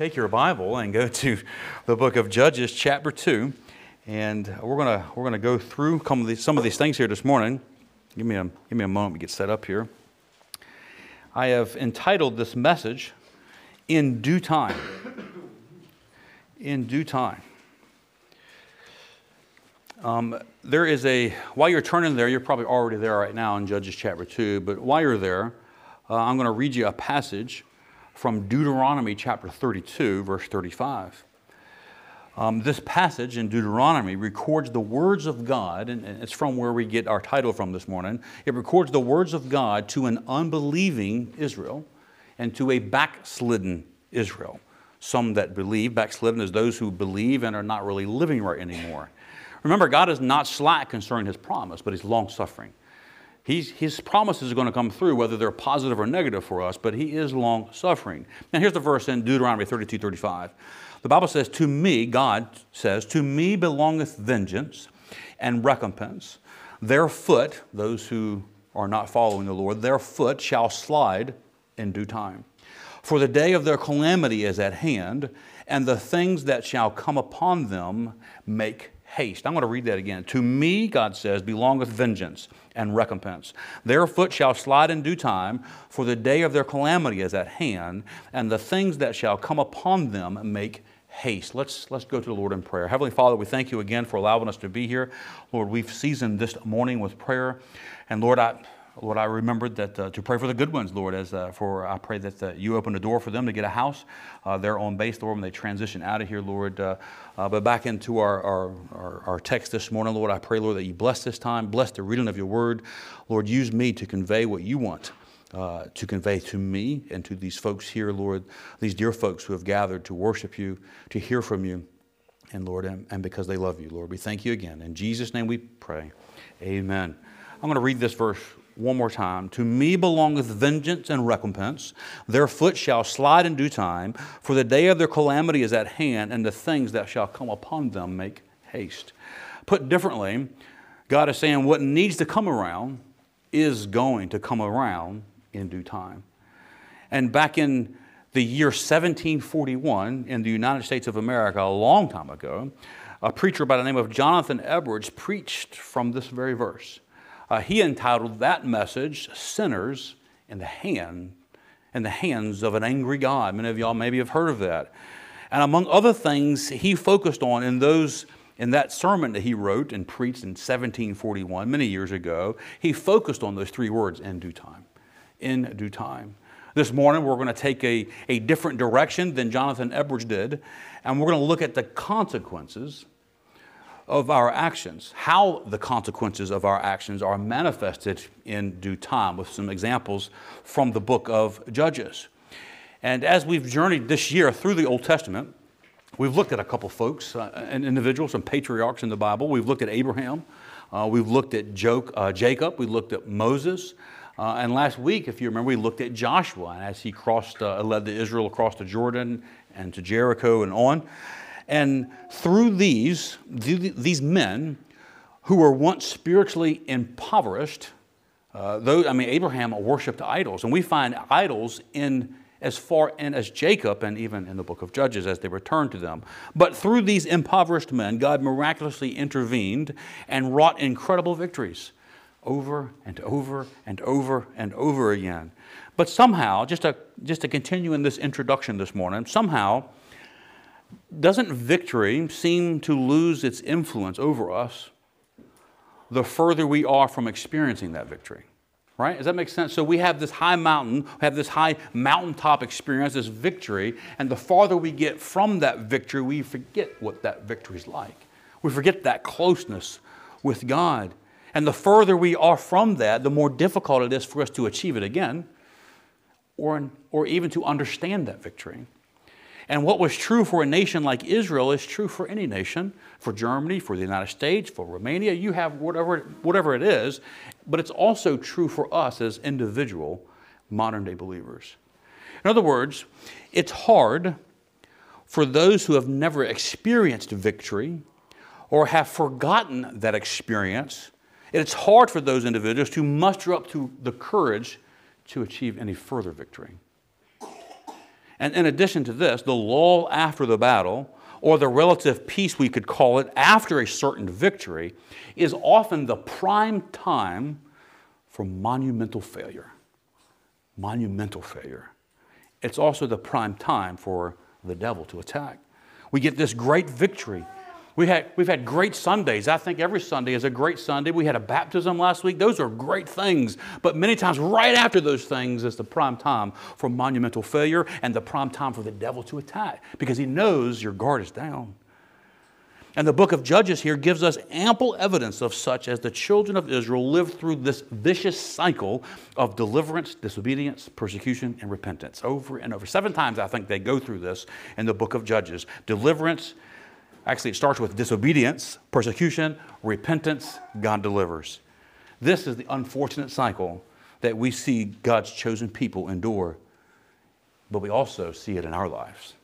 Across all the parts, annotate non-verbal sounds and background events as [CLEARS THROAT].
take your Bible and go to the book of Judges, chapter 2. And we're going we're gonna go through some of, these, some of these things here this morning. Give me, a, give me a moment to get set up here. I have entitled this message, In Due Time. In Due Time. Um, there is a, while you're turning there, you're probably already there right now in Judges chapter 2, but while you're there, uh, I'm going to read you a passage from Deuteronomy chapter 32, verse 35. Um, this passage in Deuteronomy records the words of God, and it's from where we get our title from this morning. It records the words of God to an unbelieving Israel and to a backslidden Israel. Some that believe, backslidden is those who believe and are not really living right anymore. Remember, God is not slack concerning his promise, but he's long suffering. He's, his promises are going to come through, whether they're positive or negative for us, but he is long suffering. Now, here's the verse in Deuteronomy 32 35. The Bible says, To me, God says, To me belongeth vengeance and recompense. Their foot, those who are not following the Lord, their foot shall slide in due time. For the day of their calamity is at hand, and the things that shall come upon them make haste. I'm going to read that again. To me, God says, belongeth vengeance and recompense. Their foot shall slide in due time, for the day of their calamity is at hand, and the things that shall come upon them make haste. Let's, let's go to the Lord in prayer. Heavenly Father, we thank you again for allowing us to be here. Lord, we've seasoned this morning with prayer. And Lord, I, Lord, I remembered that uh, to pray for the good ones, Lord, as uh, for I pray that uh, you open the door for them to get a house, uh, their own base, Lord, when they transition out of here, Lord. Uh, uh, but back into our, our, our, our, text this morning, Lord, I pray, Lord, that you bless this time, bless the reading of your word. Lord, use me to convey what you want. to convey to me and to these folks here, Lord, these dear folks who have gathered to worship you, to hear from you, and Lord, and, and because they love you, Lord, we thank you again. In Jesus' name we pray. Amen. I'm going to read this verse one more time. To me belongeth vengeance and recompense. Their foot shall slide in due time, for the day of their calamity is at hand, and the things that shall come upon them make haste. Put differently, God is saying what needs to come around is going to come around in due time. And back in the year 1741 in the United States of America, a long time ago, a preacher by the name of Jonathan Edwards preached from this very verse. Uh, he entitled that message, Sinners in the Hand, in the Hands of an Angry God. Many of y'all maybe have heard of that. And among other things, he focused on in those in that sermon that he wrote and preached in 1741, many years ago, he focused on those three words in due time. In due time. This morning, we're going to take a, a different direction than Jonathan Edwards did, and we're going to look at the consequences of our actions, how the consequences of our actions are manifested in due time, with some examples from the book of Judges. And as we've journeyed this year through the Old Testament, we've looked at a couple folks uh, and individuals, some patriarchs in the Bible. We've looked at Abraham, uh, we've looked at jo- uh, Jacob, we looked at Moses. Uh, and last week, if you remember, we looked at Joshua and as he crossed, uh, led the Israel across the Jordan and to Jericho and on. And through these, these men who were once spiritually impoverished, uh, those, I mean, Abraham worshiped idols, and we find idols in as far in as Jacob and even in the book of Judges as they return to them. But through these impoverished men, God miraculously intervened and wrought incredible victories over and over and over and over again. But somehow, just to, just to continue in this introduction this morning, somehow doesn't victory seem to lose its influence over us the further we are from experiencing that victory? Right? Does that make sense? So we have this high mountain, we have this high mountaintop experience, this victory, and the farther we get from that victory, we forget what that victory is like. We forget that closeness with God. And the further we are from that, the more difficult it is for us to achieve it again or, or even to understand that victory. And what was true for a nation like Israel is true for any nation, for Germany, for the United States, for Romania. You have whatever, whatever it is, but it's also true for us as individual modern day believers. In other words, it's hard for those who have never experienced victory or have forgotten that experience. It's hard for those individuals to muster up to the courage to achieve any further victory. And in addition to this, the lull after the battle, or the relative peace, we could call it, after a certain victory, is often the prime time for monumental failure. Monumental failure. It's also the prime time for the devil to attack. We get this great victory we had, we've had great Sundays. I think every Sunday is a great Sunday. We had a baptism last week. Those are great things. But many times, right after those things, is the prime time for monumental failure and the prime time for the devil to attack because he knows your guard is down. And the book of Judges here gives us ample evidence of such as the children of Israel lived through this vicious cycle of deliverance, disobedience, persecution, and repentance over and over. Seven times, I think, they go through this in the book of Judges deliverance, Actually, it starts with disobedience, persecution, repentance, God delivers. This is the unfortunate cycle that we see God's chosen people endure, but we also see it in our lives.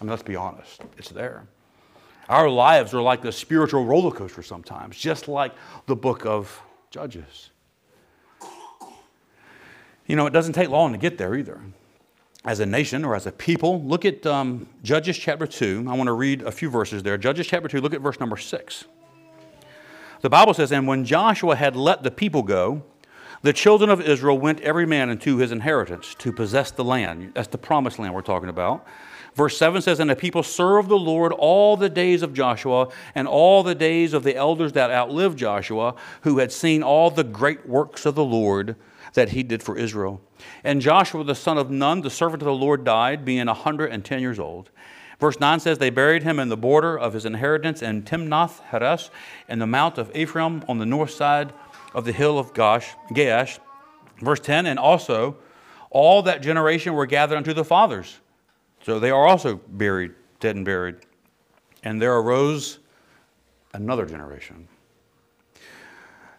I mean, let's be honest, it's there. Our lives are like the spiritual roller coaster sometimes, just like the book of Judges. You know, it doesn't take long to get there either as a nation or as a people. Look at um, Judges chapter 2. I want to read a few verses there. Judges chapter 2, look at verse number 6. The Bible says, And when Joshua had let the people go, the children of Israel went every man into his inheritance to possess the land. That's the promised land we're talking about. Verse 7 says, And the people served the Lord all the days of Joshua and all the days of the elders that outlived Joshua, who had seen all the great works of the Lord that he did for Israel. And Joshua the son of Nun, the servant of the Lord, died, being a 110 years old. Verse 9 says, They buried him in the border of his inheritance in Timnath Heres, in the mount of Ephraim on the north side of the hill of Gosh, Gaash. Verse 10, And also all that generation were gathered unto the fathers. So they are also buried, dead and buried. And there arose another generation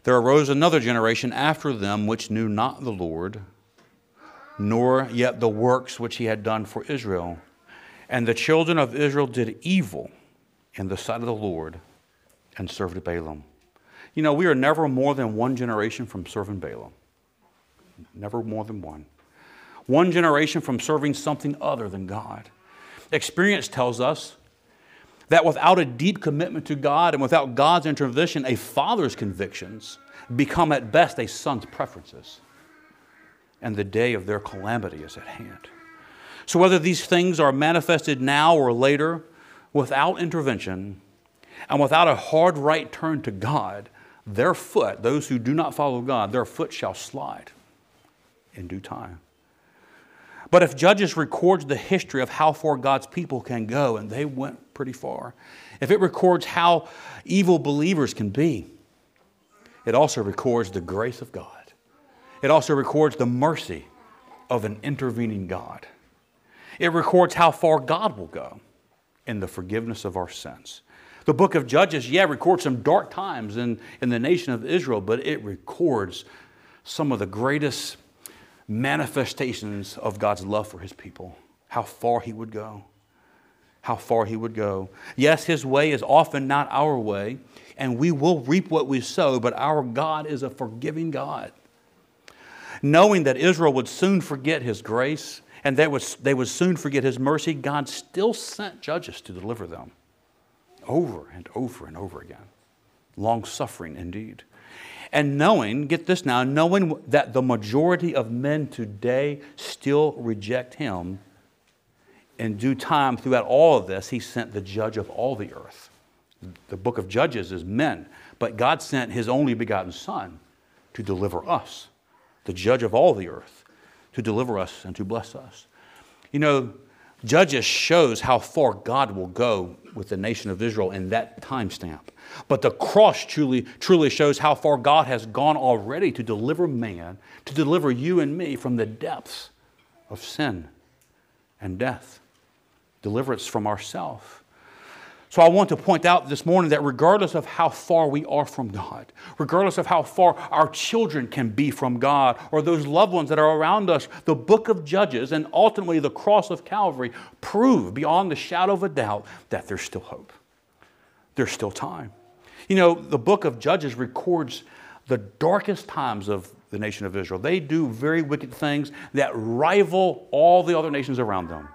there arose another generation after them which knew not the Lord, nor yet the works which he had done for Israel. And the children of Israel did evil in the sight of the Lord and served Baalim. You know, we are never more than one generation from serving Baalim. Never more than one. One generation from serving something other than God. Experience tells us that without a deep commitment to God and without God's intervention, a father's convictions become at best a son's preferences. And the day of their calamity is at hand. So, whether these things are manifested now or later, without intervention and without a hard right turn to God, their foot, those who do not follow God, their foot shall slide in due time. But if Judges records the history of how far God's people can go, and they went pretty far, if it records how evil believers can be, it also records the grace of God. It also records the mercy of an intervening God. It records how far God will go in the forgiveness of our sins. The book of Judges, yeah, records some dark times in, in the nation of Israel, but it records some of the greatest manifestations of God's love for his people, how far he would go. How far he would go. Yes, his way is often not our way, and we will reap what we sow, but our God is a forgiving God. Knowing that Israel would soon forget his grace and they would, they would soon forget his mercy, God still sent judges to deliver them over and over and over again. Long suffering indeed. And knowing, get this now, knowing that the majority of men today still reject him, in due time, throughout all of this, he sent the judge of all the earth. The book of Judges is men, but God sent his only begotten Son to deliver us, the judge of all the earth, to deliver us and to bless us. You know, Judges shows how far God will go with the nation of Israel in that time stamp. But the cross truly, truly shows how far God has gone already to deliver man, to deliver you and me from the depths of sin and death, deliverance from ourself. So I want to point out this morning that regardless of how far we are from God, regardless of how far our children can be from God or those loved ones that are around us, the book of Judges and ultimately the cross of Calvary prove beyond the shadow of a doubt that there's still hope. There's still time. You know, the book of Judges records the darkest times of the nation of Israel. They do very wicked things that rival all the other nations around them.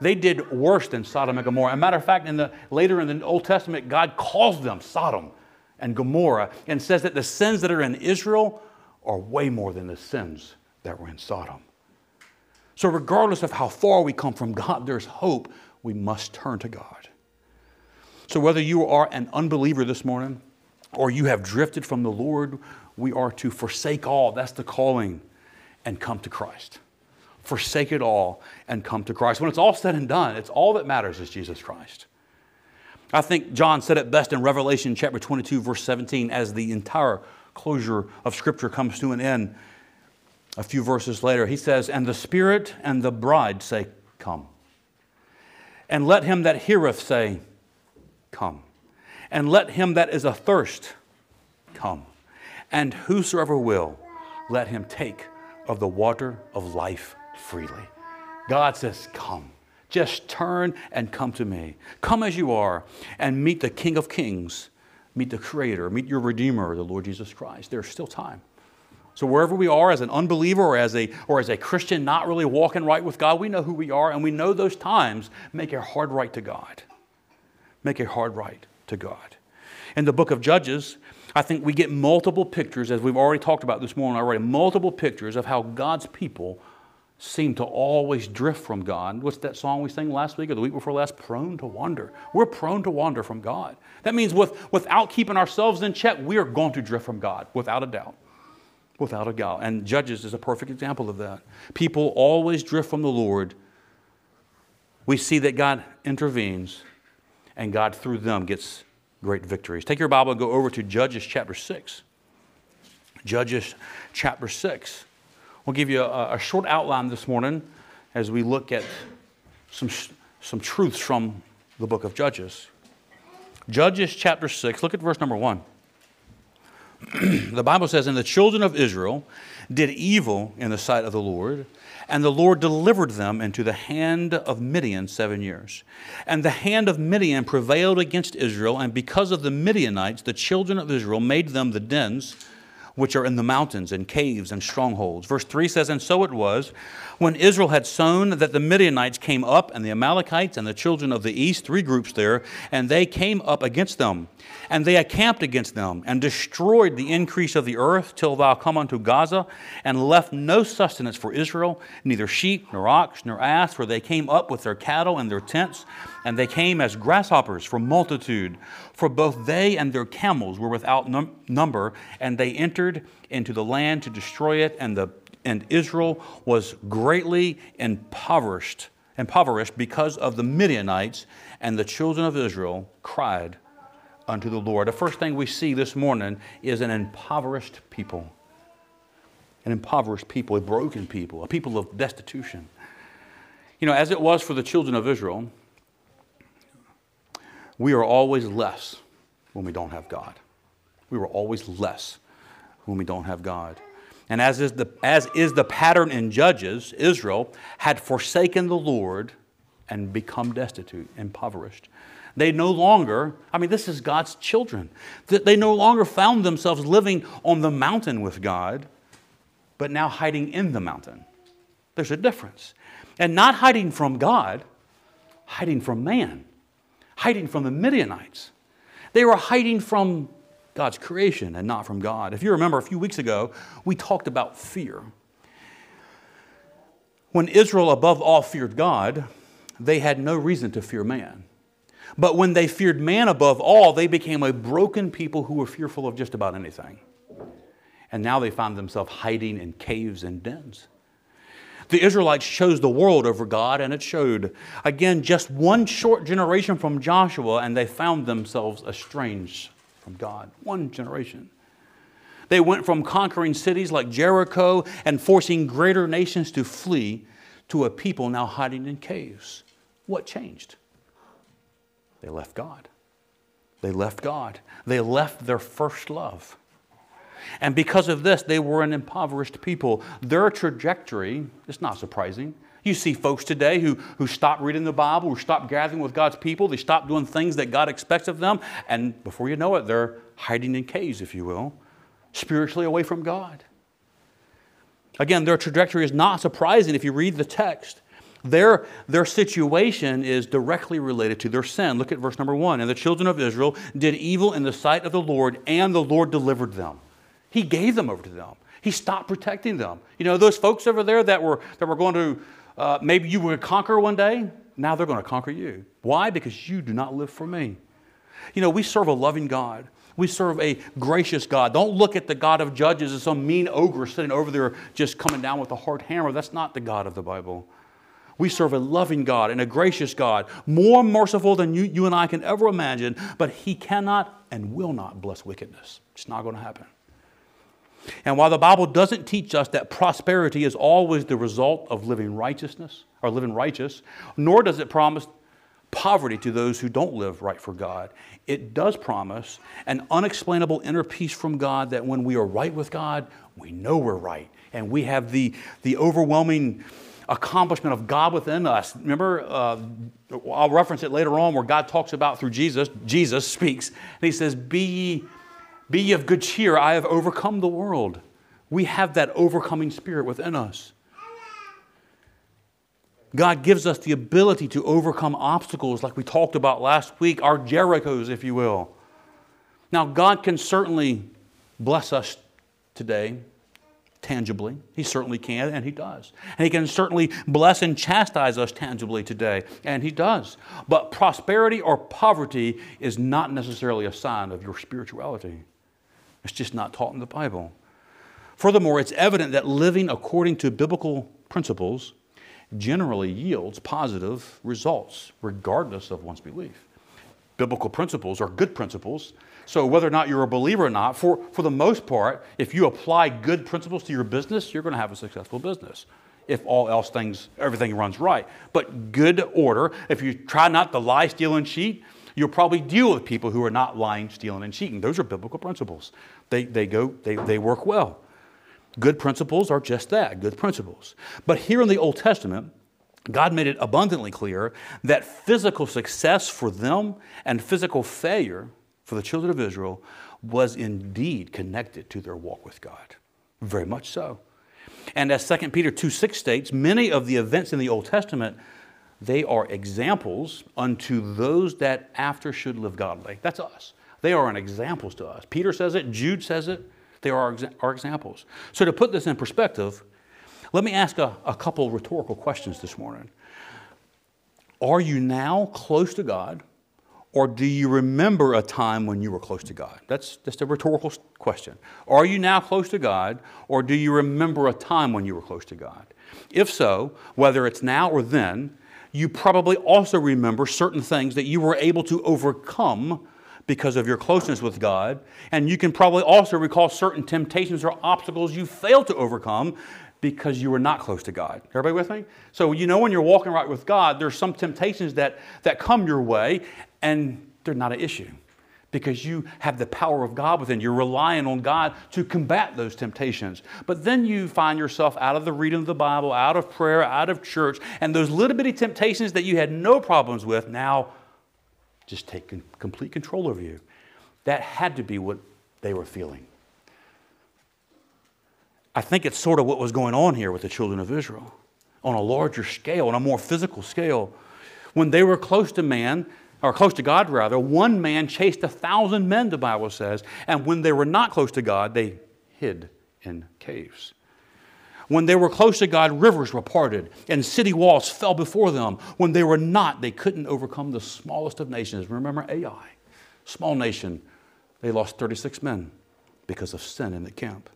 They did worse than Sodom and Gomorrah. As a matter of fact, in the, later in the Old Testament, God calls them Sodom and Gomorrah and says that the sins that are in Israel are way more than the sins that were in Sodom. So, regardless of how far we come from God, there's hope. We must turn to God. So, whether you are an unbeliever this morning or you have drifted from the Lord, we are to forsake all. That's the calling and come to Christ. Forsake it all and come to Christ. When it's all said and done, it's all that matters is Jesus Christ. I think John said it best in Revelation chapter 22, verse 17, as the entire closure of Scripture comes to an end. A few verses later, he says, And the Spirit and the bride say, Come. And let him that heareth say, Come. And let him that is athirst come. And whosoever will, let him take of the water of life freely. God says, Come. Just turn and come to me. Come as you are and meet the King of Kings, meet the Creator, meet your Redeemer, the Lord Jesus Christ. There's still time. So wherever we are as an unbeliever or as a or as a Christian not really walking right with God, we know who we are and we know those times make a hard right to God. Make a hard right to God. In the book of Judges, I think we get multiple pictures, as we've already talked about this morning already, multiple pictures of how God's people seem to always drift from God. What's that song we sang last week or the week before last? Prone to wander. We're prone to wander from God. That means with, without keeping ourselves in check, we are going to drift from God, without a doubt. Without a doubt. And Judges is a perfect example of that. People always drift from the Lord. We see that God intervenes, and God through them gets great victories. Take your Bible and go over to Judges chapter 6. Judges chapter 6. We'll give you a, a short outline this morning as we look at some, some truths from the book of Judges. Judges chapter 6, look at verse number 1. [CLEARS THROAT] the Bible says, And the children of Israel did evil in the sight of the Lord, and the Lord delivered them into the hand of Midian seven years. And the hand of Midian prevailed against Israel, and because of the Midianites, the children of Israel made them the dens which are in the mountains and caves and strongholds. Verse 3 says, And so it was, when Israel had sown, that the Midianites came up, and the Amalekites and the children of the east, three groups there, and they came up against them. And they encamped against them, and destroyed the increase of the earth, till thou come unto Gaza, and left no sustenance for Israel, neither sheep, nor ox, nor ass, for they came up with their cattle and their tents, and they came as grasshoppers for multitude for both they and their camels were without num- number, and they entered into the land to destroy it, and, the, and Israel was greatly impoverished, impoverished because of the Midianites, and the children of Israel cried unto the Lord. The first thing we see this morning is an impoverished people. An impoverished people, a broken people, a people of destitution. You know, as it was for the children of Israel, we are always less when we don't have God. We were always less when we don't have God. And as is the, as is the pattern in Judges, Israel had forsaken the Lord and become destitute, impoverished. They no longer, I mean, this is God's children. They no longer found themselves living on the mountain with God, but now hiding in the mountain. There's a difference. And not hiding from God, hiding from man hiding from the Midianites. They were hiding from God's creation and not from God. If you remember a few weeks ago, we talked about fear. When Israel, above all, feared God, they had no reason to fear man. But when they feared man above all, they became a broken people who were fearful of just about anything. And now they find themselves hiding in caves and dens. The Israelites chose the world over God, and it showed. Again, just one short generation from Joshua, and they found themselves estranged from God. One generation. They went from conquering cities like Jericho and forcing greater nations to flee to a people now hiding in caves. What changed? They left God. They left God. They left their first love. And because of this, they were an impoverished people. Their trajectory, it's not surprising. You see folks today who, who stop reading the Bible, who stop gathering with God's people, they stop doing things that God expects of them, and before you know it, they're hiding in caves, if you will, spiritually away from God. Again, their trajectory is not surprising if you read the text. Their, their situation is directly related to their sin. Look at verse number one. And the children of Israel did evil in the sight of the Lord, and the Lord delivered them. He gave them over to them. He stopped protecting them. You know, those folks over there that were, that were going to, uh, maybe you would conquer one day, now they're going to conquer you. Why? Because you do not live for me. You know, we serve a loving God. We serve a gracious God. Don't look at the God of judges as some mean ogre sitting over there just coming down with a hard hammer. That's not the God of the Bible. We serve a loving God and a gracious God, more merciful than you, you and I can ever imagine, but He cannot and will not bless wickedness. It's not going to happen. And while the Bible doesn't teach us that prosperity is always the result of living righteousness or living righteous, nor does it promise poverty to those who don't live right for God. It does promise an unexplainable inner peace from God that when we are right with God, we know we're right. And we have the, the overwhelming accomplishment of God within us. Remember, uh, I'll reference it later on where God talks about through Jesus, Jesus speaks, and he says, Be ye, be of good cheer, I have overcome the world. We have that overcoming spirit within us. God gives us the ability to overcome obstacles like we talked about last week, our Jerichos, if you will. Now, God can certainly bless us today tangibly. He certainly can, and He does. And He can certainly bless and chastise us tangibly today, and He does. But prosperity or poverty is not necessarily a sign of your spirituality, it's just not taught in the Bible. Furthermore, it's evident that living according to biblical principles generally yields positive results, regardless of one's belief. Biblical principles are good principles. So, whether or not you're a believer or not, for, for the most part, if you apply good principles to your business, you're going to have a successful business. If all else things, everything runs right. But good order, if you try not to lie, steal, and cheat, you'll probably deal with people who are not lying, stealing, and cheating. Those are biblical principles. They, they, go, they, they work well. Good principles are just that good principles. But here in the Old Testament, God made it abundantly clear that physical success for them and physical failure for the children of Israel was indeed connected to their walk with God. Very much so. And as 2 Peter 2 6 states, many of the events in the Old Testament, they are examples unto those that after should live godly. That's us. They are examples to us. Peter says it, Jude says it, they are our examples. So, to put this in perspective, let me ask a, a couple rhetorical questions this morning. Are you now close to God, or do you remember a time when you were close to God? That's just a rhetorical question. Are you now close to God, or do you remember a time when you were close to God? If so, whether it's now or then, you probably also remember certain things that you were able to overcome because of your closeness with God. And you can probably also recall certain temptations or obstacles you failed to overcome because you were not close to God. Everybody with me? So you know when you're walking right with God, there's some temptations that, that come your way, and they're not an issue because you have the power of God within. You're relying on God to combat those temptations. But then you find yourself out of the reading of the Bible, out of prayer, out of church, and those little bitty temptations that you had no problems with now just take complete control over you. That had to be what they were feeling. I think it's sort of what was going on here with the children of Israel on a larger scale, on a more physical scale. When they were close to man, or close to God rather, one man chased a thousand men, the Bible says, and when they were not close to God, they hid in caves. When they were close to God, rivers were parted and city walls fell before them. When they were not, they couldn't overcome the smallest of nations. Remember Ai, small nation. They lost 36 men because of sin in the camp.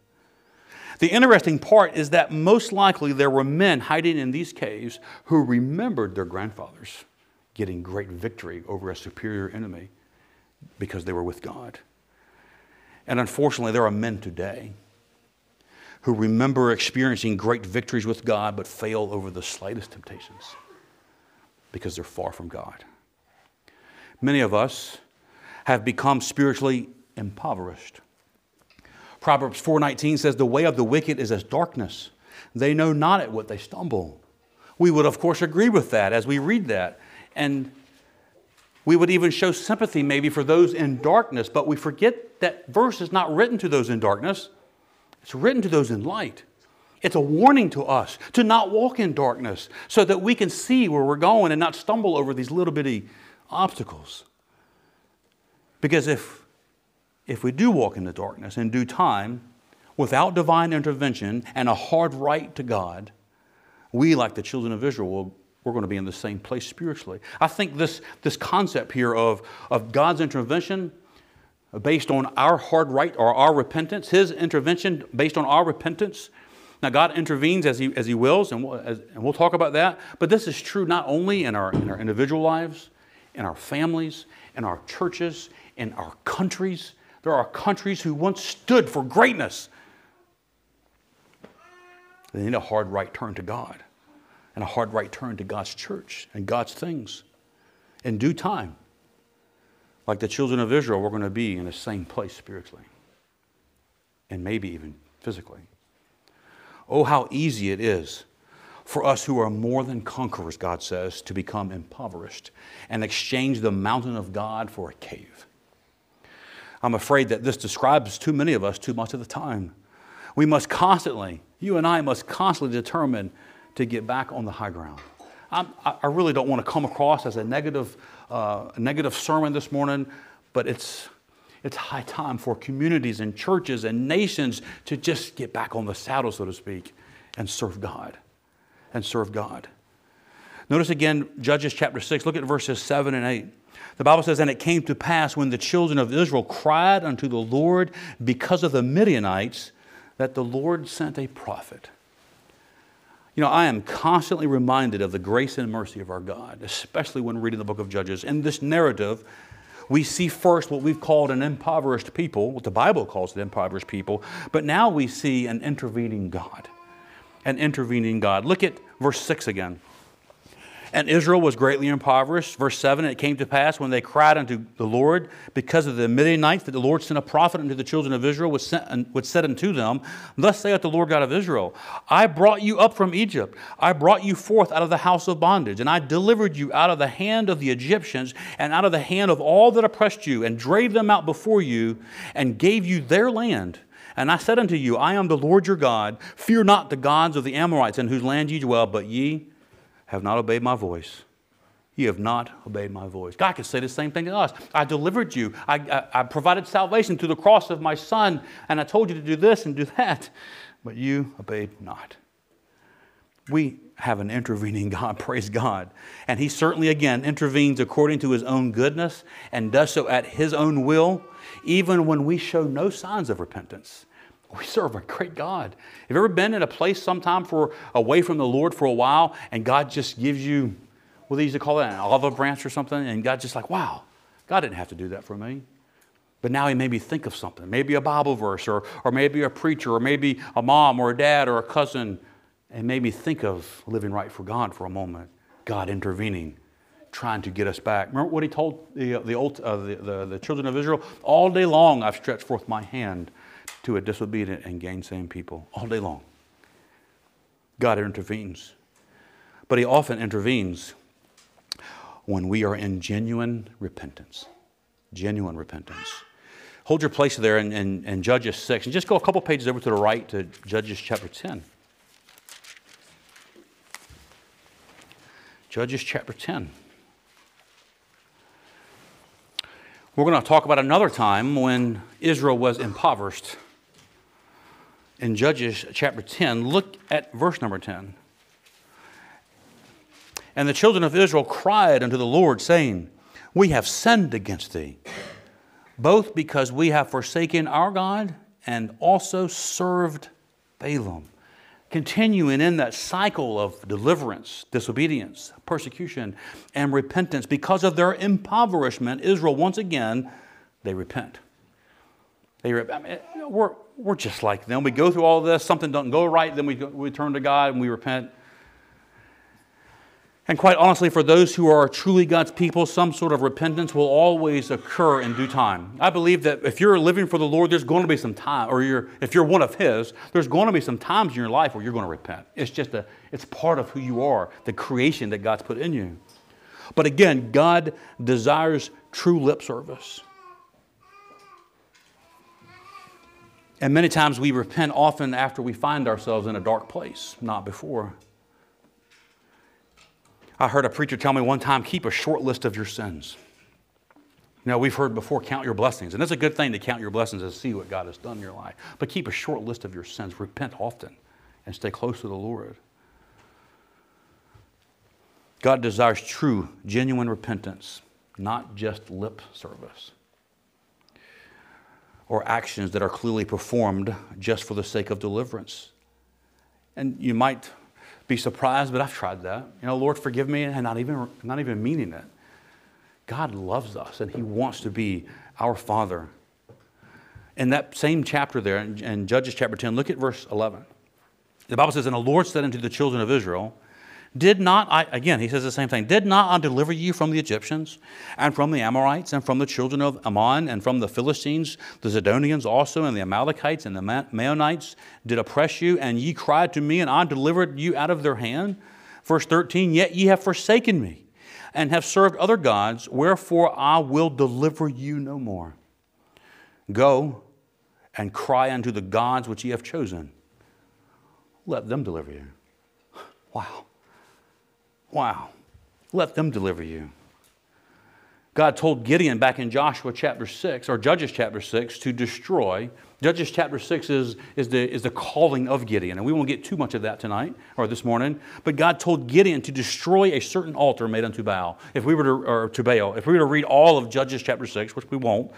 The interesting part is that most likely there were men hiding in these caves who remembered their grandfathers getting great victory over a superior enemy because they were with God. And unfortunately, there are men today who remember experiencing great victories with God but fail over the slightest temptations because they're far from God. Many of us have become spiritually impoverished. Proverbs 4:19 says the way of the wicked is as darkness. They know not at what they stumble. We would of course agree with that as we read that. And we would even show sympathy maybe for those in darkness, but we forget that verse is not written to those in darkness. It's written to those in light. It's a warning to us to not walk in darkness so that we can see where we're going and not stumble over these little bitty obstacles. Because if, if we do walk in the darkness in due time, without divine intervention and a hard right to God, we, like the children of Israel, will, we're going to be in the same place spiritually. I think this, this concept here of, of God's intervention based on our hard right or our repentance, His intervention based on our repentance, now, God intervenes as He, as he wills, and we'll, as, and we'll talk about that. But this is true not only in our, in our individual lives, in our families, in our churches, in our countries. There are countries who once stood for greatness. They need a hard right turn to God and a hard right turn to God's church and God's things. In due time, like the children of Israel, we're going to be in the same place spiritually and maybe even physically. Oh, how easy it is for us who are more than conquerors, God says, to become impoverished and exchange the mountain of God for a cave. I'm afraid that this describes too many of us too much of the time. We must constantly, you and I must constantly determine to get back on the high ground. I'm, i really don't want to come across as a negative, uh, a negative sermon this morning, but it's, it's high time for communities and churches and nations to just get back on the saddle, so to speak, and serve God. And serve God. Notice again, Judges chapter 6, look at verses 7 and 8. The Bible says, And it came to pass when the children of Israel cried unto the Lord because of the Midianites, that the Lord sent a prophet. You know, I am constantly reminded of the grace and mercy of our God, especially when reading the book of Judges. In this narrative, we see first what we've called an impoverished people, what the Bible calls an impoverished people, but now we see an intervening God. An intervening God. Look at verse 6 again. And Israel was greatly impoverished. Verse 7 it came to pass when they cried unto the Lord because of the Midianites that the Lord sent a prophet unto the children of Israel, which, sent, which said unto them, Thus saith the Lord God of Israel, I brought you up from Egypt. I brought you forth out of the house of bondage, and I delivered you out of the hand of the Egyptians and out of the hand of all that oppressed you, and drave them out before you, and gave you their land. And I said unto you, I am the Lord your God. Fear not the gods of the Amorites in whose land ye dwell, but ye have not obeyed my voice. You have not obeyed my voice. God could say the same thing to us. I delivered you. I, I, I, provided salvation through the cross of my Son, and I told you to do this and do that, but you obeyed not. We have an intervening God, [LAUGHS] praise God. And He certainly, again, intervenes according to His own goodness and does so at His own will, even when we show no signs of repentance. We serve a great God. Have you ever been in a place sometime for away from the Lord for a while and God just gives you what they used to call that, an olive branch or something, and God just like, wow, God didn't have to do that for me. But now he made me think of something, maybe a Bible verse, or, or maybe a preacher, or maybe a mom, or a dad, or a cousin, and made me think of living right for God for a moment. God intervening, trying to get us back. Remember what he told the, the, old, uh, the, the, the children of Israel? All day long I've stretched forth my hand to a disobedient and gainsaying people all day long. God intervenes. But He often intervenes when we are in genuine repentance. Genuine repentance. Hold your place there in, in, in Judges 6 and just go a couple pages over to the right to Judges chapter 10. Judges chapter 10. We're going to talk about another time when Israel was impoverished in Judges chapter 10, look at verse number 10. And the children of Israel cried unto the Lord, saying, We have sinned against thee, both because we have forsaken our God and also served Baalim. Continuing in that cycle of deliverance, disobedience, persecution, and repentance. Because of their impoverishment, Israel once again, they repent. They repent. I mean, we're, we're just like them. We go through all this, something doesn't go right, then we, go, we turn to God and we repent. And quite honestly, for those who are truly God's people, some sort of repentance will always occur in due time. I believe that if you're living for the Lord, there's going to be some time, or you're, if you're one of His, there's going to be some times in your life where you're going to repent. It's just a, it's part of who you are, the creation that God's put in you. But again, God desires true lip service. And many times we repent often after we find ourselves in a dark place, not before. I heard a preacher tell me one time keep a short list of your sins. You know, we've heard before count your blessings, and it's a good thing to count your blessings and see what God has done in your life. But keep a short list of your sins. Repent often and stay close to the Lord. God desires true, genuine repentance, not just lip service or actions that are clearly performed just for the sake of deliverance. And you might be surprised, but I've tried that. You know, Lord, forgive me, and not even, not even meaning it. God loves us, and He wants to be our Father. In that same chapter there, in, in Judges chapter 10, look at verse 11. The Bible says, And the Lord said unto the children of Israel, did not I, again, he says the same thing, did not I deliver you from the Egyptians and from the Amorites and from the children of Ammon and from the Philistines, the Zidonians also, and the Amalekites and the Maonites did oppress you, and ye cried to me, and I delivered you out of their hand? Verse 13, yet ye have forsaken me and have served other gods, wherefore I will deliver you no more. Go and cry unto the gods which ye have chosen. Let them deliver you. Wow. Wow. Let them deliver you. God told Gideon back in Joshua chapter 6, or Judges chapter 6, to destroy. Judges chapter 6 is, is, the, is the calling of Gideon, and we won't get too much of that tonight or this morning. But God told Gideon to destroy a certain altar made unto Baal. If we were to, or to Baal, if we were to read all of Judges chapter 6, which we won't,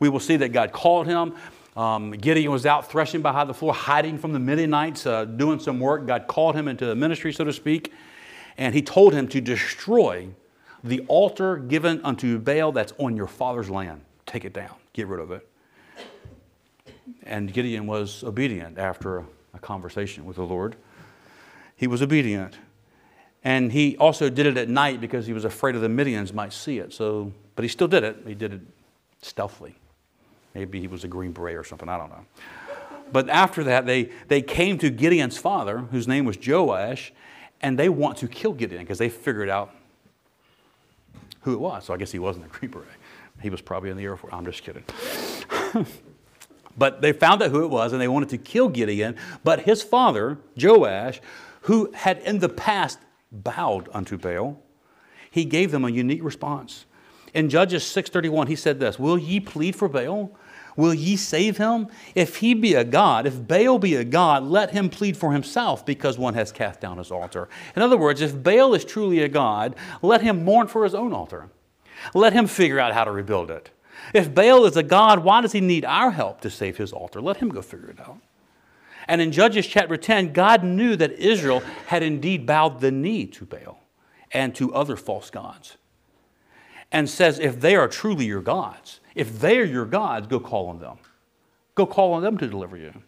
we will see that God called him. Um, Gideon was out threshing behind the floor, hiding from the Midianites, uh, doing some work. God called him into the ministry, so to speak and he told him to destroy the altar given unto Baal that's on your father's land. Take it down, get rid of it. And Gideon was obedient after a conversation with the Lord. He was obedient. And he also did it at night because he was afraid of the Midians might see it. So, but he still did it. He did it stealthily. Maybe he was a green beret or something, I don't know. But after that, they, they came to Gideon's father, whose name was Joash, and they want to kill Gideon because they figured out who it was. So I guess he wasn't a Green Beret. Eh? He was probably in the Air Force. I'm just kidding. [LAUGHS] but they found out who it was and they wanted to kill Gideon. But his father, Joash, who had in the past bowed unto Baal, he gave them a unique response. In Judges 6:31, he said this: Will ye plead for Baal? Will ye save him? If he be a God, if Baal be a God, let him plead for himself because one has cast down his altar. In other words, if Baal is truly a God, let him mourn for his own altar. Let him figure out how to rebuild it. If Baal is a God, why does he need our help to save his altar? Let him go figure it out. And in Judges chapter 10, God knew that Israel had indeed bowed the knee to Baal and to other false gods. And says, if they are truly your gods, if they're your gods, go call on them. Go call on them to deliver you.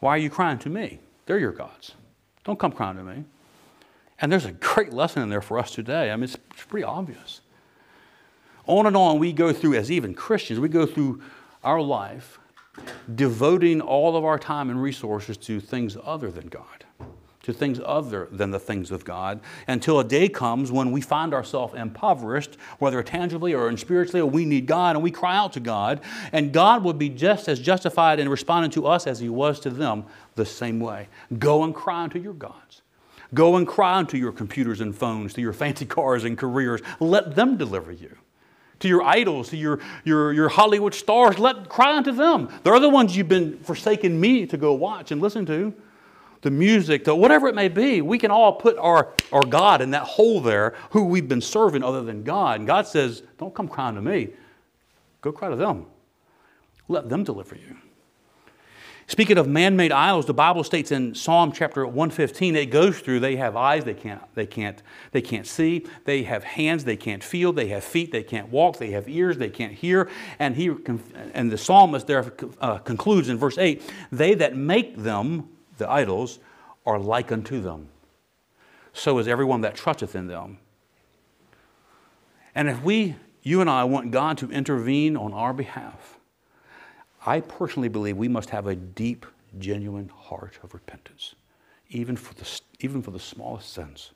Why are you crying to me? They're your gods. Don't come crying to me. And there's a great lesson in there for us today. I mean, it's, it's pretty obvious. On and on, we go through, as even Christians, we go through our life devoting all of our time and resources to things other than God to things other than the things of God until a day comes when we find ourselves impoverished, whether tangibly or in spiritually, or we need God and we cry out to God. And God will be just as justified in responding to us as He was to them the same way. Go and cry unto your gods. Go and cry unto your computers and phones, to your fancy [LAUGHS] cars and careers. Let them deliver you to your idols, to your, your, your Hollywood stars. Let cry unto them. They're the ones you've been forsaking me to go watch and listen to the music, the whatever it may be, we can all put our, our God in that hole there, who we've been serving other than God. And God says, Don't come crying to me. Go cry to them. Let them deliver you. Speaking of man-made idols, the Bible states in Psalm chapter 115, it goes through, they have eyes they can't, they can't, they can't see, they have hands they can't feel, they have feet they can't walk, they have ears they can't hear. And he and the psalmist there uh, concludes in verse 8, they that make them the idols, are like unto them. So is everyone that trusteth in them. And if we, you and I, want God to intervene on our behalf, I personally believe we must have a deep, genuine heart of repentance, even for the, even for the smallest sins.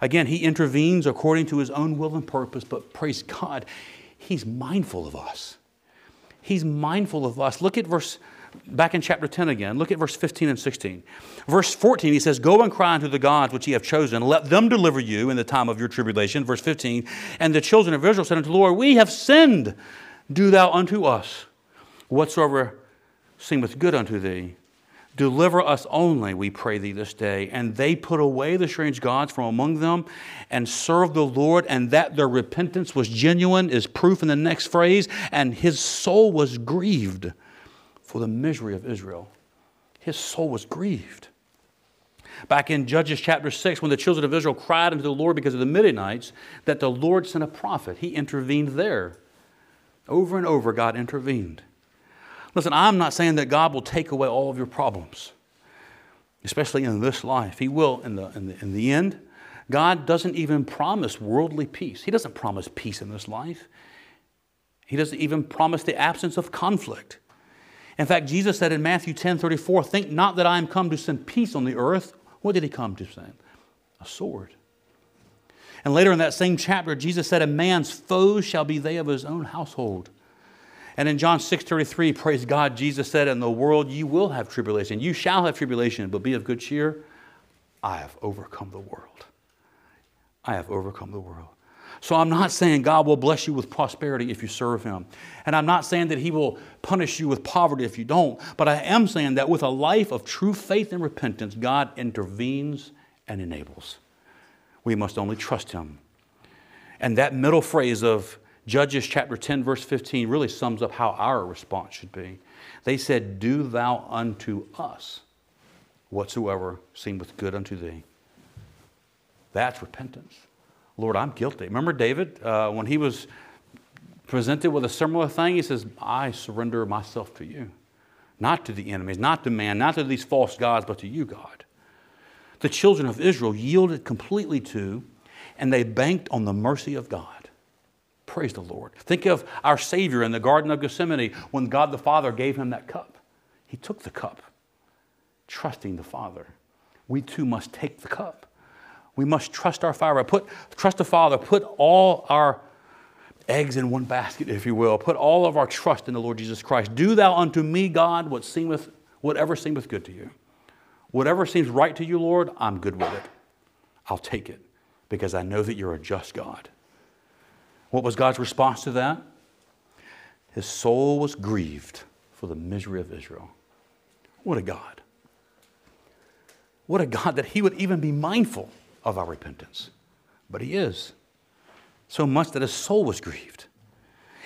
Again, He intervenes according to His own will and purpose, but praise God, He's mindful of us. He's mindful of us. Look at verse back in chapter 10 again. Look at verse 15 and 16. Verse 14, he says, Go and cry unto the gods which ye have chosen, let them deliver you in the time of your tribulation. Verse 15, and the children of Israel said unto the Lord, We have sinned. Do thou unto us whatsoever seemeth good unto thee. Deliver us only, we pray thee this day. And they put away the strange gods from among them and served the Lord, and that their repentance was genuine is proof in the next phrase. And his soul was grieved for the misery of Israel. His soul was grieved. Back in Judges chapter 6, when the children of Israel cried unto the Lord because of the Midianites, that the Lord sent a prophet. He intervened there. Over and over, God intervened. Listen, I'm not saying that God will take away all of your problems, especially in this life. He will in the, in the, in the end. God doesn't even promise worldly peace. He doesn't promise peace in this life. He doesn't even promise the absence of conflict. In fact, Jesus said in Matthew 10 34, Think not that I am come to send peace on the earth. What did he come to send? A sword. And later in that same chapter, Jesus said, A man's foes shall be they of his own household. And in John 6 33, praise God, Jesus said, In the world you will have tribulation. You shall have tribulation, but be of good cheer. I have overcome the world. I have overcome the world. So I'm not saying God will bless you with prosperity if you serve Him. And I'm not saying that He will punish you with poverty if you don't. But I am saying that with a life of true faith and repentance, God intervenes and enables. We must only trust Him. And that middle phrase of Judges chapter 10, verse 15 really sums up how our response should be. They said, Do thou unto us whatsoever seemeth good unto thee. That's repentance. Lord, I'm guilty. Remember David uh, when he was presented with a similar thing? He says, I surrender myself to you, not to the enemies, not to man, not to these false gods, but to you, God. The children of Israel yielded completely to, and they banked on the mercy of God. Praise the Lord. Think of our Savior in the Garden of Gethsemane when God the Father gave him that cup. He took the cup, trusting the Father. We too must take the cup. We must trust our Father. Put, trust the Father. Put all our eggs in one basket, if you will. Put all of our trust in the Lord Jesus Christ. Do thou unto me, God, what seemeth, whatever seemeth good to you. Whatever seems right to you, Lord, I'm good with it. I'll take it because I know that you're a just God. What was God's response to that? His soul was grieved for the misery of Israel. What a God. What a God that He would even be mindful of our repentance. But He is. So much that His soul was grieved.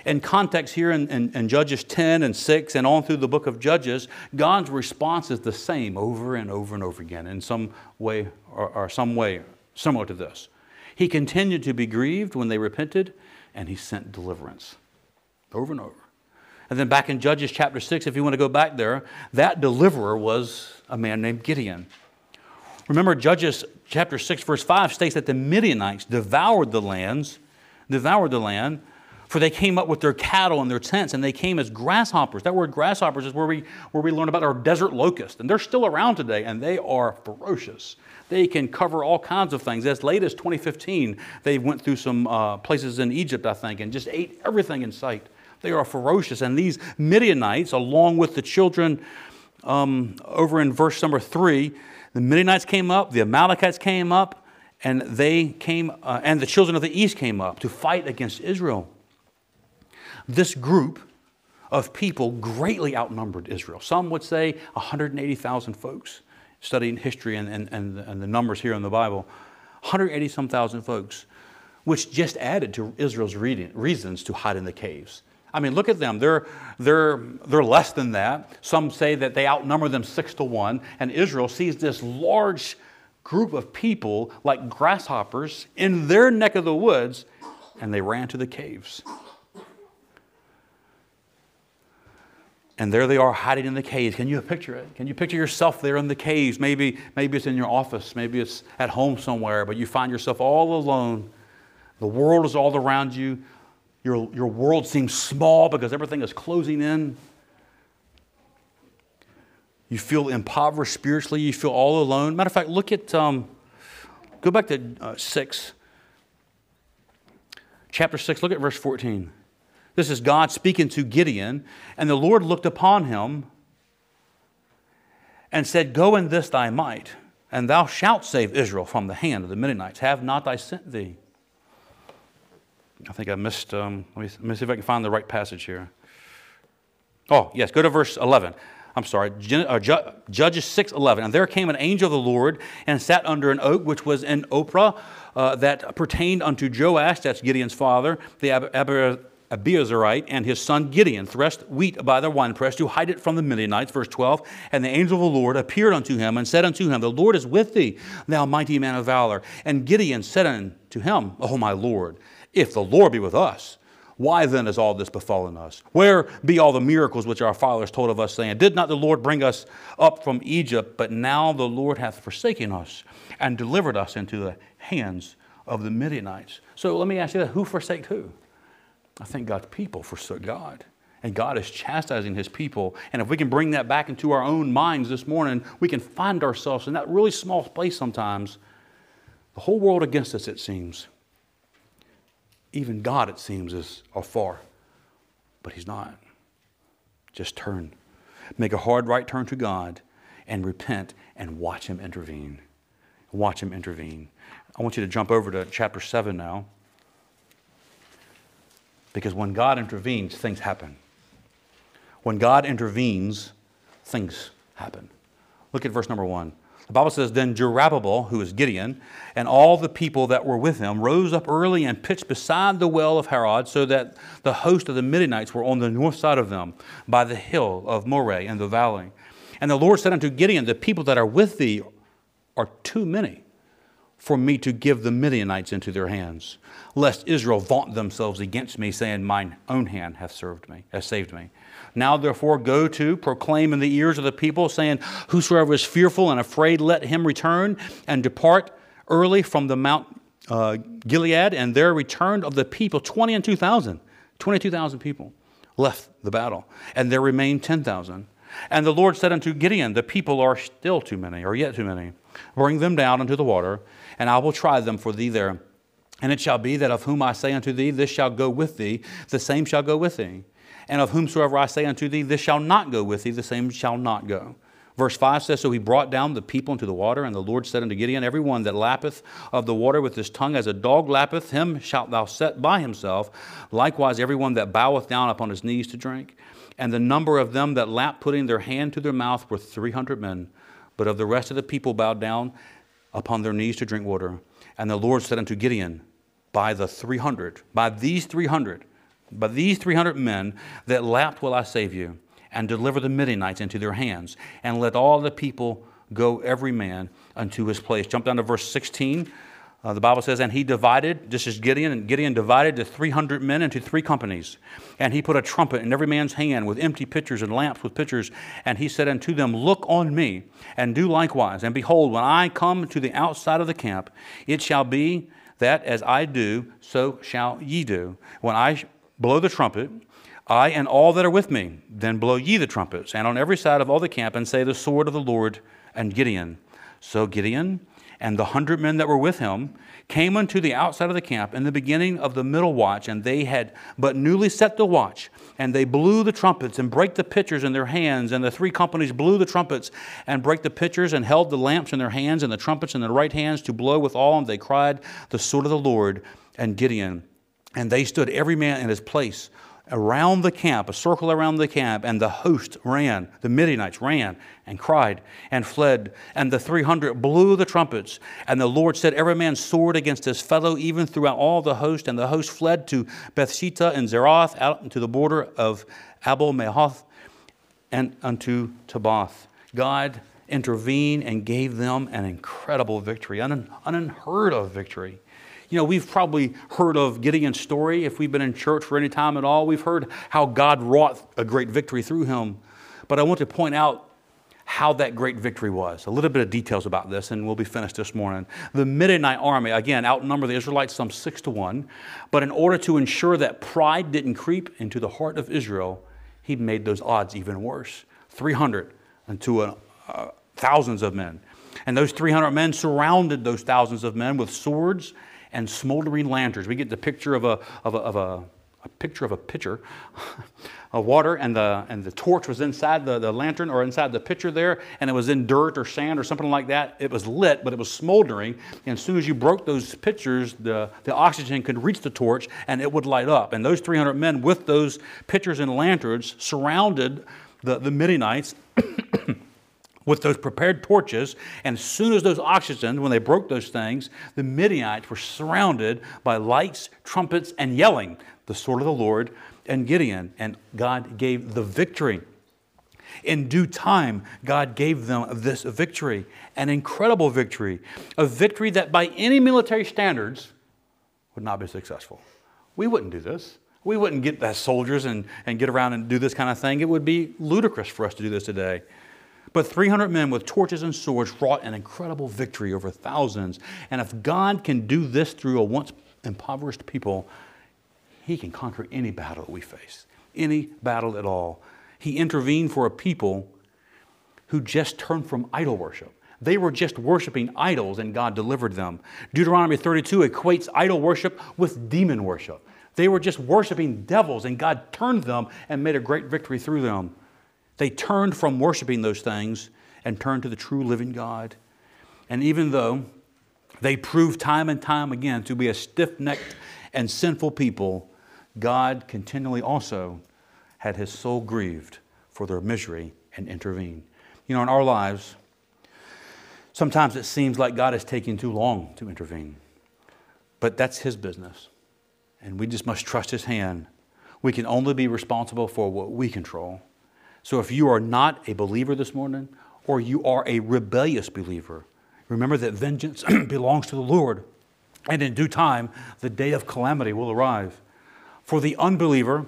In context here in, in, in, Judges 10 and 6 and on through the book of Judges, God's response is the same over and over and over again in some way or, or some way similar to this. He continued to be grieved when they repented, and he sent deliverance over and over. And then back in Judges chapter 6, if you want to go back there, that deliverer was a man named Gideon. Remember, Judges chapter 6, verse 5 states that the Midianites devoured the lands, devoured the land, for they came up with their cattle and their tents, and they came as grasshoppers. That word grasshoppers is where we, where we learn about our desert locust. And they're still around today, and they are ferocious. They can cover all kinds of things. As late as 2015, they went through some uh, places in Egypt, I think, and just ate everything in sight. They are ferocious. And these Midianites, along with the children um, over in verse number three, the Midianites came up, the Amalekites came up, and they came, uh, and the children of the east came up to fight against Israel. This group of people greatly outnumbered Israel. Some would say 180,000 folks studying history and, and, and, and the numbers here in the Bible, 180 some thousand folks, which just added to Israel's reasons to hide in the caves. I mean, look at them. They're, they're, they're less than that. Some say that they outnumber them six to one, and Israel sees this large group of people like grasshoppers in their neck of the woods, and they ran to the caves. And there they are hiding in the caves. Can you picture it? Can you picture yourself there in the caves? Maybe, maybe it's in your office, maybe it's at home somewhere, but you find yourself all alone. The world is all around you. Your, your world seems small because everything is closing in. You feel impoverished spiritually. You feel all alone. Matter of fact, look at, um, go back to uh, 6. Chapter 6, look at verse 14. This is God speaking to Gideon. And the Lord looked upon him and said, Go in this thy might, and thou shalt save Israel from the hand of the Midianites. Have not I sent thee? I think I missed, um, let, me, let me see if I can find the right passage here. Oh, yes, go to verse 11. I'm sorry, uh, Judges 6 11. And there came an angel of the Lord and sat under an oak which was in Ophrah uh, that pertained unto Joash, that's Gideon's father, the Ab- Abiezrite, and his son Gideon threshed wheat by the winepress to hide it from the Midianites. Verse 12. And the angel of the Lord appeared unto him and said unto him, The Lord is with thee, thou mighty man of valor. And Gideon said unto him, O my Lord, if the Lord be with us, why then has all this befallen us? Where be all the miracles which our fathers told of us, saying, Did not the Lord bring us up from Egypt? But now the Lord hath forsaken us and delivered us into the hands of the Midianites. So let me ask you that who forsake who? I think God's people forsook God. And God is chastising his people. And if we can bring that back into our own minds this morning, we can find ourselves in that really small place sometimes. The whole world against us, it seems even God, it seems, is afar. But He's not. Just turn. Make a hard right turn to God and repent and watch Him intervene. Watch Him intervene. I want you to jump over to chapter 7 now. Because when God intervenes, things happen. When God intervenes, things happen. Look at verse number 1. The Bible says, Then Jerubbaal, who is Gideon, and all the people that were with him rose up early and pitched beside the well of Harod, so that the host of the Midianites were on the north side of them, by the hill of Moreh in the valley. And the Lord said unto Gideon, The people that are with thee are too many for me to give the Midianites into their hands, lest Israel vaunt themselves against me, saying, Mine own hand hath served me, hath saved me. Now, therefore, go to proclaim in the ears of the people, saying, Whosoever is fearful and afraid, let him return and depart early from the Mount uh, Gilead. And there returned of the people 20 and 2,000. 22,000 people left the battle, and there remained 10,000. And the Lord said unto Gideon, The people are still too many, or yet too many. Bring them down into the water, and I will try them for thee there. And it shall be that of whom I say unto thee, This shall go with thee, the same shall go with thee. And of whomsoever I say unto thee, this shall not go with thee, the same shall not go. Verse 5 says, So he brought down the people into the water, and the Lord said unto Gideon, Every one that lappeth of the water with his tongue as a dog lappeth, him shalt thou set by himself. Likewise, every one that boweth down upon his knees to drink. And the number of them that lapped, putting their hand to their mouth, were three hundred men. But of the rest of the people bowed down upon their knees to drink water. And the Lord said unto Gideon, By the three hundred, by these three hundred, but these 300 men that lapped will I save you, and deliver the Midianites into their hands, and let all the people go every man unto his place. Jump down to verse 16. Uh, the Bible says, And he divided, this is Gideon, and Gideon divided the 300 men into three companies. And he put a trumpet in every man's hand with empty pitchers and lamps with pitchers. And he said unto them, Look on me, and do likewise. And behold, when I come to the outside of the camp, it shall be that as I do, so shall ye do. When I blow the trumpet, I and all that are with me. Then blow ye the trumpets, and on every side of all the camp, and say, The sword of the Lord and Gideon. So Gideon and the hundred men that were with him came unto the outside of the camp in the beginning of the middle watch, and they had but newly set the watch. And they blew the trumpets and brake the pitchers in their hands. And the three companies blew the trumpets and brake the pitchers and held the lamps in their hands and the trumpets in their right hands to blow withal. And they cried, The sword of the Lord and Gideon. And they stood every man in his place around the camp, a circle around the camp, and the host ran, the Midianites ran and cried and fled. And the 300 blew the trumpets. And the Lord set every man's sword against his fellow, even throughout all the host. And the host fled to Bethshittah and Zeroth, out to the border of Abel Mehoth, and unto Tabbath. God intervened and gave them an incredible victory, an unheard of victory. You know, we've probably heard of Gideon's story if we've been in church for any time at all. We've heard how God wrought a great victory through him. But I want to point out how that great victory was. A little bit of details about this, and we'll be finished this morning. The Midianite army, again, outnumbered the Israelites some six to one. But in order to ensure that pride didn't creep into the heart of Israel, he made those odds even worse 300 to uh, uh, thousands of men. And those 300 men surrounded those thousands of men with swords and smoldering lanterns. We get the picture of a, of a, of a a picture of a pitcher [LAUGHS] of water, and the, and the torch was inside the, the lantern or inside the pitcher there, and it was in dirt or sand or something like that. It was lit, but it was smoldering. And as soon as you broke those pitchers, the, the oxygen could reach the torch and it would light up. And those 300 men with those pitchers and lanterns surrounded the, the Midianites. [COUGHS] with those prepared torches. And as soon as those oxygen, when they broke those things, the Midianites were surrounded by lights, trumpets, and yelling, the sword of the Lord and Gideon. And God gave the victory. In due time, God gave them this victory, an incredible victory, a victory that by any military standards would not be successful. We wouldn't do this. We wouldn't get as soldiers and, and get around and do this kind of thing. It would be ludicrous for us to do this today. But 300 men with torches and swords wrought an incredible victory over thousands. And if God can do this through a once impoverished people, He can conquer any battle that we face, any battle at all. He intervened for a people who just turned from idol worship. They were just worshiping idols and God delivered them. Deuteronomy 32 equates idol worship with demon worship. They were just worshiping devils and God turned them and made a great victory through them. They turned from worshiping those things and turned to the true living God. And even though they proved time and time again to be a stiff necked and sinful people, God continually also had his soul grieved for their misery and intervened. You know, in our lives, sometimes it seems like God is taking too long to intervene, but that's his business. And we just must trust his hand. We can only be responsible for what we control. So if you are not a believer this morning, or you are a rebellious believer, remember that vengeance [CLEARS THROAT] belongs to the Lord, and in due time, the day of calamity will arrive. For the unbeliever,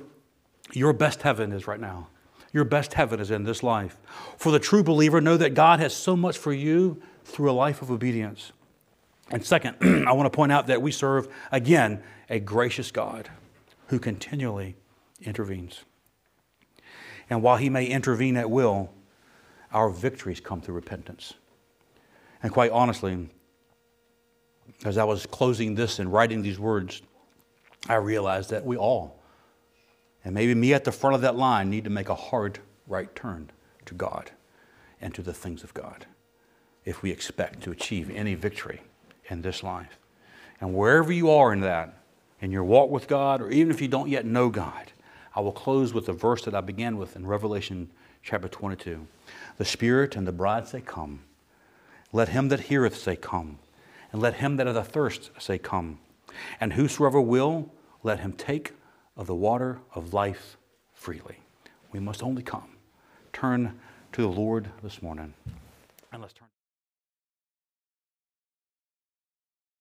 your best heaven is right now. Your best heaven is in this life. For the true believer, know that God has so much for you through a life of obedience. And second, [CLEARS THROAT] I want to point out that we serve, again, a gracious God who continually intervenes. And while He may intervene at will, our victories come through repentance. And quite honestly, as I was closing this and writing these words, I realized that we all, and maybe me at the front of that line, need to make a hard right turn to God and to the things of God if we expect to achieve any victory in this life. And wherever you are in that, in your walk with God, or even if you don't yet know God, I will close with the verse that I began with in Revelation chapter 22. The Spirit and the bride say, Come. Let him that heareth say, Come. And let him that hath a thirst say, Come. And whosoever will, let him take of the water of life freely. We must only come. Turn to the Lord this morning. And let's turn.